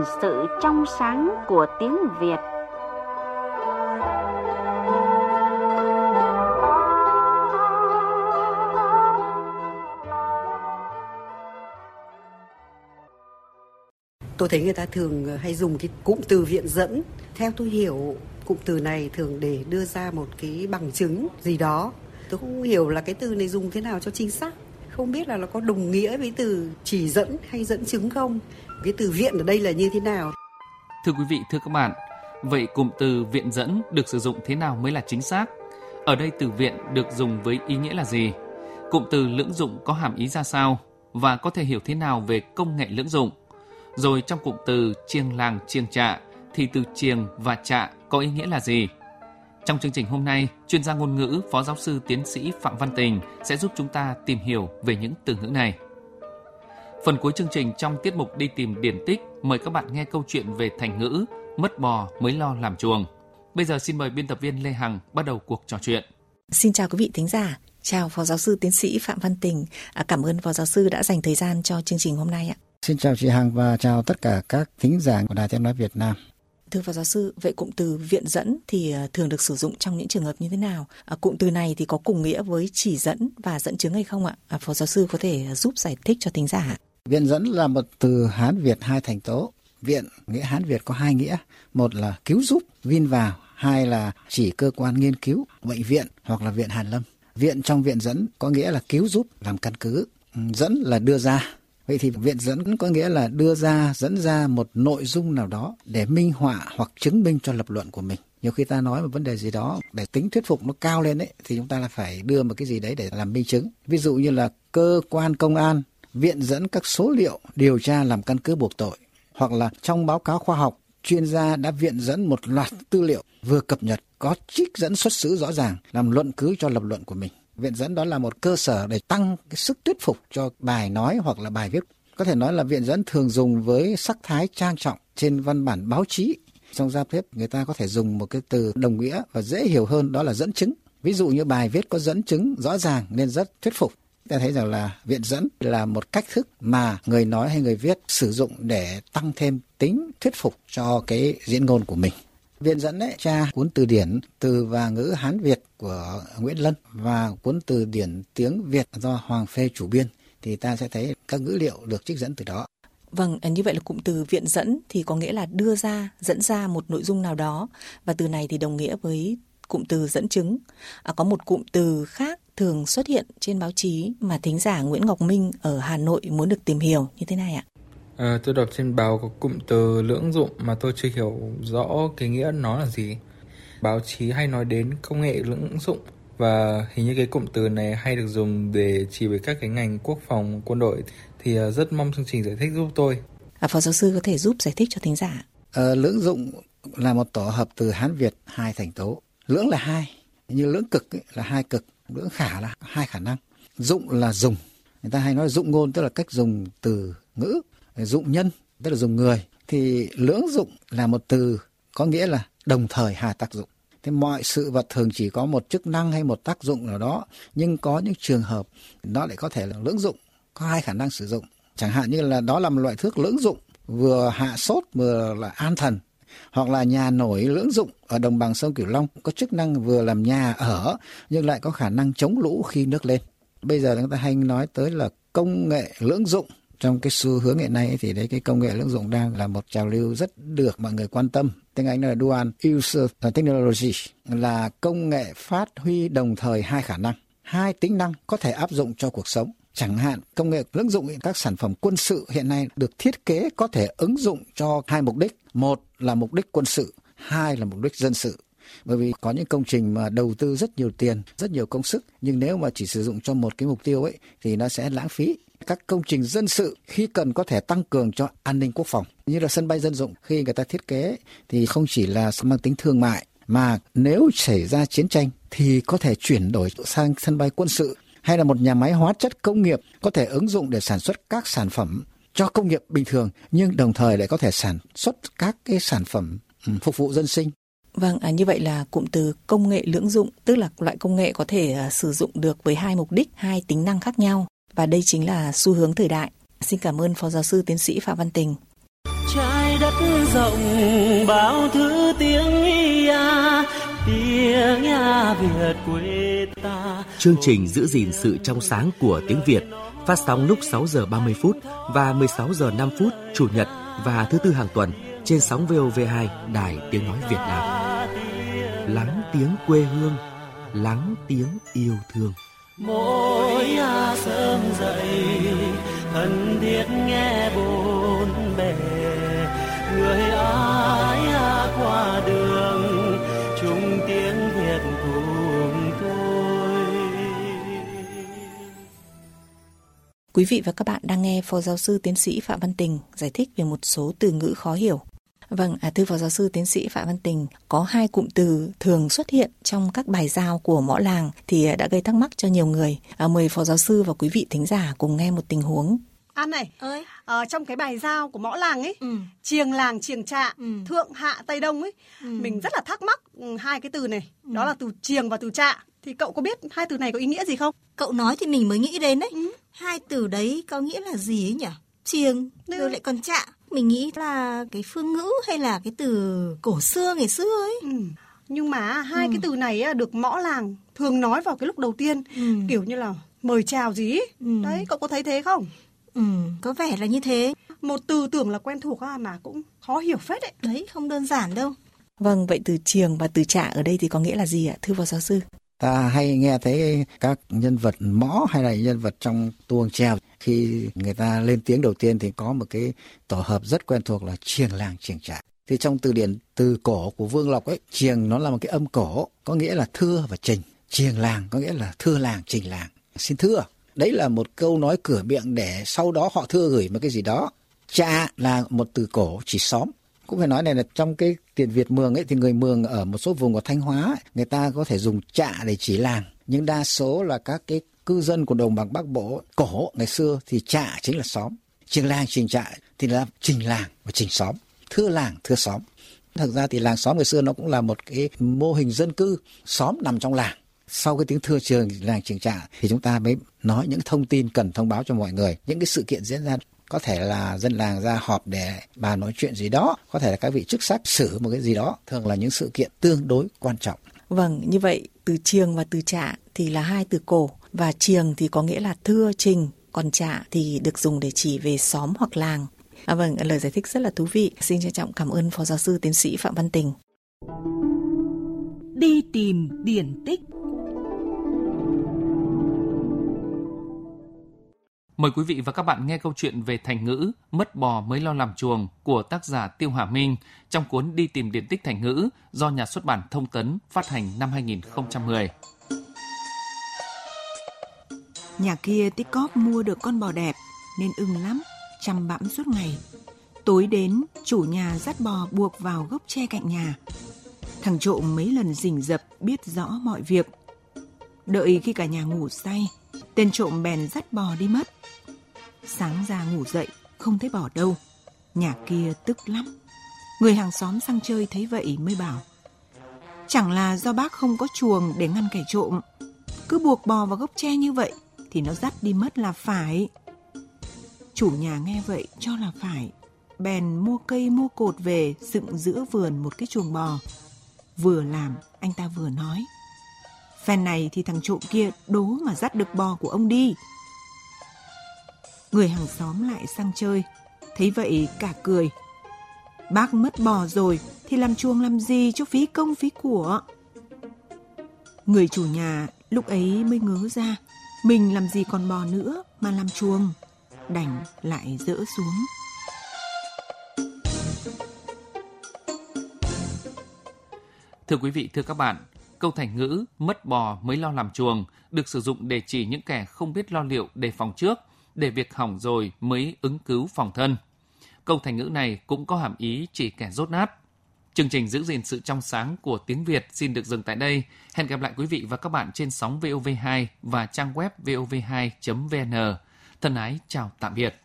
thành sự trong sáng của tiếng Việt. Tôi thấy người ta thường hay dùng cái cụm từ viện dẫn. Theo tôi hiểu, cụm từ này thường để đưa ra một cái bằng chứng gì đó. Tôi không hiểu là cái từ này dùng thế nào cho chính xác không biết là nó có đồng nghĩa với từ chỉ dẫn hay dẫn chứng không cái từ viện ở đây là như thế nào? Thưa quý vị thưa các bạn vậy cụm từ viện dẫn được sử dụng thế nào mới là chính xác? Ở đây từ viện được dùng với ý nghĩa là gì? Cụm từ lưỡng dụng có hàm ý ra sao? Và có thể hiểu thế nào về công nghệ lưỡng dụng? Rồi trong cụm từ chiêng làng chiêng trạ thì từ chiêng và trạ có ý nghĩa là gì? Trong chương trình hôm nay, chuyên gia ngôn ngữ Phó giáo sư tiến sĩ Phạm Văn Tình sẽ giúp chúng ta tìm hiểu về những từ ngữ này. Phần cuối chương trình trong tiết mục đi tìm điển tích, mời các bạn nghe câu chuyện về thành ngữ mất bò mới lo làm chuồng. Bây giờ xin mời biên tập viên Lê Hằng bắt đầu cuộc trò chuyện. Xin chào quý vị thính giả. Chào Phó giáo sư tiến sĩ Phạm Văn Tình. À, cảm ơn Phó giáo sư đã dành thời gian cho chương trình hôm nay ạ. Xin chào chị Hằng và chào tất cả các thính giả của Đài Tiếng Nói Việt Nam. Thưa Phó Giáo sư, vậy cụm từ viện dẫn thì à, thường được sử dụng trong những trường hợp như thế nào? À, cụm từ này thì có cùng nghĩa với chỉ dẫn và dẫn chứng hay không ạ? À, Phó Giáo sư có thể giúp giải thích cho thính giả. Viện dẫn là một từ Hán Việt hai thành tố. Viện nghĩa Hán Việt có hai nghĩa. Một là cứu giúp, vin vào. Hai là chỉ cơ quan nghiên cứu, bệnh viện hoặc là viện Hàn Lâm. Viện trong viện dẫn có nghĩa là cứu giúp, làm căn cứ. Ừ, dẫn là đưa ra, Vậy thì viện dẫn có nghĩa là đưa ra, dẫn ra một nội dung nào đó để minh họa hoặc chứng minh cho lập luận của mình. Nhiều khi ta nói một vấn đề gì đó để tính thuyết phục nó cao lên ấy thì chúng ta là phải đưa một cái gì đấy để làm minh chứng. Ví dụ như là cơ quan công an viện dẫn các số liệu điều tra làm căn cứ buộc tội, hoặc là trong báo cáo khoa học, chuyên gia đã viện dẫn một loạt tư liệu vừa cập nhật có trích dẫn xuất xứ rõ ràng làm luận cứ cho lập luận của mình. Viện dẫn đó là một cơ sở để tăng cái sức thuyết phục cho bài nói hoặc là bài viết. Có thể nói là viện dẫn thường dùng với sắc thái trang trọng trên văn bản báo chí. Trong giao tiếp, người ta có thể dùng một cái từ đồng nghĩa và dễ hiểu hơn, đó là dẫn chứng. Ví dụ như bài viết có dẫn chứng rõ ràng nên rất thuyết phục ta thấy rằng là viện dẫn là một cách thức mà người nói hay người viết sử dụng để tăng thêm tính thuyết phục cho cái diễn ngôn của mình Viện dẫn ấy, tra cuốn từ điển từ và ngữ Hán Việt của Nguyễn Lân và cuốn từ điển tiếng Việt do Hoàng Phê chủ biên thì ta sẽ thấy các ngữ liệu được trích dẫn từ đó. Vâng, như vậy là cụm từ viện dẫn thì có nghĩa là đưa ra, dẫn ra một nội dung nào đó và từ này thì đồng nghĩa với cụm từ dẫn chứng. À, có một cụm từ khác thường xuất hiện trên báo chí mà thính giả Nguyễn Ngọc Minh ở Hà Nội muốn được tìm hiểu như thế này ạ. À, tôi đọc trên báo có cụm từ lưỡng dụng mà tôi chưa hiểu rõ cái nghĩa nó là gì. Báo chí hay nói đến công nghệ lưỡng dụng và hình như cái cụm từ này hay được dùng để chỉ về các cái ngành quốc phòng, quân đội thì ờ, rất mong chương trình giải thích giúp tôi. À, Phó giáo sư có thể giúp giải thích cho thính giả. À, lưỡng dụng là một tổ hợp từ Hán Việt hai thành tố. Lưỡng là hai, như lưỡng cực ấy, là hai cực, lưỡng khả là hai khả năng. Dụng là dùng. Người ta hay nói dụng ngôn tức là cách dùng từ ngữ, dụng nhân tức là dùng người thì lưỡng dụng là một từ có nghĩa là đồng thời hà tác dụng thế mọi sự vật thường chỉ có một chức năng hay một tác dụng nào đó, nhưng có những trường hợp nó lại có thể là lưỡng dụng, có hai khả năng sử dụng chẳng hạn như là đó là một loại thuốc lưỡng dụng, vừa hạ sốt vừa là an thần hoặc là nhà nổi lưỡng dụng ở đồng bằng sông Cửu Long có chức năng vừa làm nhà ở, nhưng lại có khả năng chống lũ khi nước lên. Bây giờ chúng ta hay nói tới là công nghệ lưỡng dụng. Trong cái xu hướng hiện nay thì đấy, cái công nghệ lưỡng dụng đang là một trào lưu rất được mọi người quan tâm. Tiếng Anh là dual use technology, là công nghệ phát huy đồng thời hai khả năng, hai tính năng có thể áp dụng cho cuộc sống chẳng hạn, công nghệ ứng dụng, các sản phẩm quân sự hiện nay được thiết kế có thể ứng dụng cho hai mục đích. Một là mục đích quân sự, hai là mục đích dân sự. Bởi vì có những công trình mà đầu tư rất nhiều tiền, rất nhiều công sức, nhưng nếu mà chỉ sử dụng cho một cái mục tiêu ấy, thì nó sẽ lãng phí. Các công trình dân sự khi cần có thể tăng cường cho an ninh quốc phòng. Như là sân bay dân dụng, khi người ta thiết kế, thì không chỉ là mang tính thương mại, mà nếu xảy ra chiến tranh thì có thể chuyển đổi sang sân bay quân sự hay là một nhà máy hóa chất công nghiệp có thể ứng dụng để sản xuất các sản phẩm cho công nghiệp bình thường nhưng đồng thời lại có thể sản xuất các cái sản phẩm ừ, phục vụ dân sinh Vâng, à, như vậy là cụm từ công nghệ lưỡng dụng, tức là loại công nghệ có thể uh, sử dụng được với hai mục đích, hai tính năng khác nhau và đây chính là xu hướng thời đại. Xin cảm ơn Phó Giáo sư Tiến sĩ Phạm Văn Tình. Trái đất rộng bao thứ tiếng tiếng ia Việt quê ta chương trình giữ gìn sự trong sáng của tiếng Việt phát sóng lúc 6 giờ 30 phút và 16 giờ 5 phút chủ nhật và thứ tư hàng tuần trên sóng VOV2 Đài Tiếng Nói Việt Nam. Lắng tiếng quê hương, lắng tiếng yêu thương. Mỗi sớm dậy, thân thiết nghe bốn bề, người ai qua đường, Quý vị và các bạn đang nghe Phó Giáo sư Tiến sĩ Phạm Văn Tình giải thích về một số từ ngữ khó hiểu. Vâng, à, thưa Phó Giáo sư Tiến sĩ Phạm Văn Tình, có hai cụm từ thường xuất hiện trong các bài giao của mõ làng thì đã gây thắc mắc cho nhiều người. À, mời Phó Giáo sư và quý vị thính giả cùng nghe một tình huống. An này, ơi. Ờ, trong cái bài giao của mõ làng ấy, ừ. chiềng làng chiềng trạ, ừ. thượng hạ tây đông ấy, ừ. mình rất là thắc mắc ừ, hai cái từ này, ừ. đó là từ chiềng và từ trạ. Thì cậu có biết hai từ này có ý nghĩa gì không? Cậu nói thì mình mới nghĩ đến đấy. Ừ. Hai từ đấy có nghĩa là gì ấy nhỉ? Chiềng, ừ. rồi lại còn trạ mình nghĩ là cái phương ngữ hay là cái từ cổ xưa ngày xưa ấy. Ừ. Nhưng mà hai ừ. cái từ này được mõ làng thường nói vào cái lúc đầu tiên ừ. kiểu như là mời chào gì Ừ. Đấy, cậu có thấy thế không? Ừ, có vẻ là như thế. Một từ tưởng là quen thuộc mà cũng khó hiểu phết đấy. Đấy, không đơn giản đâu. Vâng, vậy từ chiềng và từ trả ở đây thì có nghĩa là gì ạ, thưa phó giáo sư? Ta hay nghe thấy các nhân vật mõ hay là nhân vật trong tuồng trèo khi người ta lên tiếng đầu tiên thì có một cái tổ hợp rất quen thuộc là chiềng làng chiềng trại thì trong từ điển từ cổ của Vương Lộc ấy, chiềng nó là một cái âm cổ, có nghĩa là thưa và trình. Chiềng làng có nghĩa là thưa làng, trình làng. Xin thưa. Đấy là một câu nói cửa miệng để sau đó họ thưa gửi một cái gì đó. Cha là một từ cổ chỉ xóm cũng phải nói này là trong cái tiền Việt Mường ấy thì người Mường ở một số vùng của Thanh Hóa ấy, người ta có thể dùng trạ để chỉ làng. Nhưng đa số là các cái cư dân của đồng bằng Bắc Bộ cổ ngày xưa thì trạ chính là xóm. Trình làng trình trạ thì là trình làng và trình xóm. Thưa làng thưa xóm. Thực ra thì làng xóm ngày xưa nó cũng là một cái mô hình dân cư xóm nằm trong làng. Sau cái tiếng thưa trường làng trường trạ thì chúng ta mới nói những thông tin cần thông báo cho mọi người. Những cái sự kiện diễn ra có thể là dân làng ra họp để bàn nói chuyện gì đó. Có thể là các vị chức sắc xử một cái gì đó. Thường là những sự kiện tương đối quan trọng. Vâng như vậy từ chiềng và từ trạ thì là hai từ cổ. Và chiềng thì có nghĩa là thưa trình. Còn trạ thì được dùng để chỉ về xóm hoặc làng. À, vâng lời giải thích rất là thú vị. Xin trân trọng cảm ơn phó giáo sư tiến sĩ phạm văn tình. Đi tìm điển tích Mời quý vị và các bạn nghe câu chuyện về thành ngữ Mất bò mới lo làm chuồng của tác giả Tiêu Hà Minh trong cuốn Đi tìm điển tích thành ngữ do nhà xuất bản Thông Tấn phát hành năm 2010. Nhà kia tích cóp mua được con bò đẹp nên ưng lắm, chăm bẵm suốt ngày. Tối đến, chủ nhà dắt bò buộc vào gốc tre cạnh nhà. Thằng trộm mấy lần rình rập biết rõ mọi việc. Đợi khi cả nhà ngủ say, tên trộm bèn dắt bò đi mất. Sáng ra ngủ dậy, không thấy bỏ đâu. Nhà kia tức lắm. Người hàng xóm sang chơi thấy vậy mới bảo. Chẳng là do bác không có chuồng để ngăn kẻ trộm. Cứ buộc bò vào gốc tre như vậy thì nó dắt đi mất là phải. Chủ nhà nghe vậy cho là phải. Bèn mua cây mua cột về dựng giữa vườn một cái chuồng bò. Vừa làm, anh ta vừa nói. Phen này thì thằng trộm kia đố mà dắt được bò của ông đi. Người hàng xóm lại sang chơi, thấy vậy cả cười. Bác mất bò rồi thì làm chuông làm gì cho phí công phí của. Người chủ nhà lúc ấy mới ngớ ra, mình làm gì còn bò nữa mà làm chuông, đành lại dỡ xuống. Thưa quý vị, thưa các bạn, câu thành ngữ mất bò mới lo làm chuồng được sử dụng để chỉ những kẻ không biết lo liệu đề phòng trước, để việc hỏng rồi mới ứng cứu phòng thân. Câu thành ngữ này cũng có hàm ý chỉ kẻ rốt nát. Chương trình giữ gìn sự trong sáng của tiếng Việt xin được dừng tại đây. Hẹn gặp lại quý vị và các bạn trên sóng VOV2 và trang web vov2.vn. Thân ái chào tạm biệt.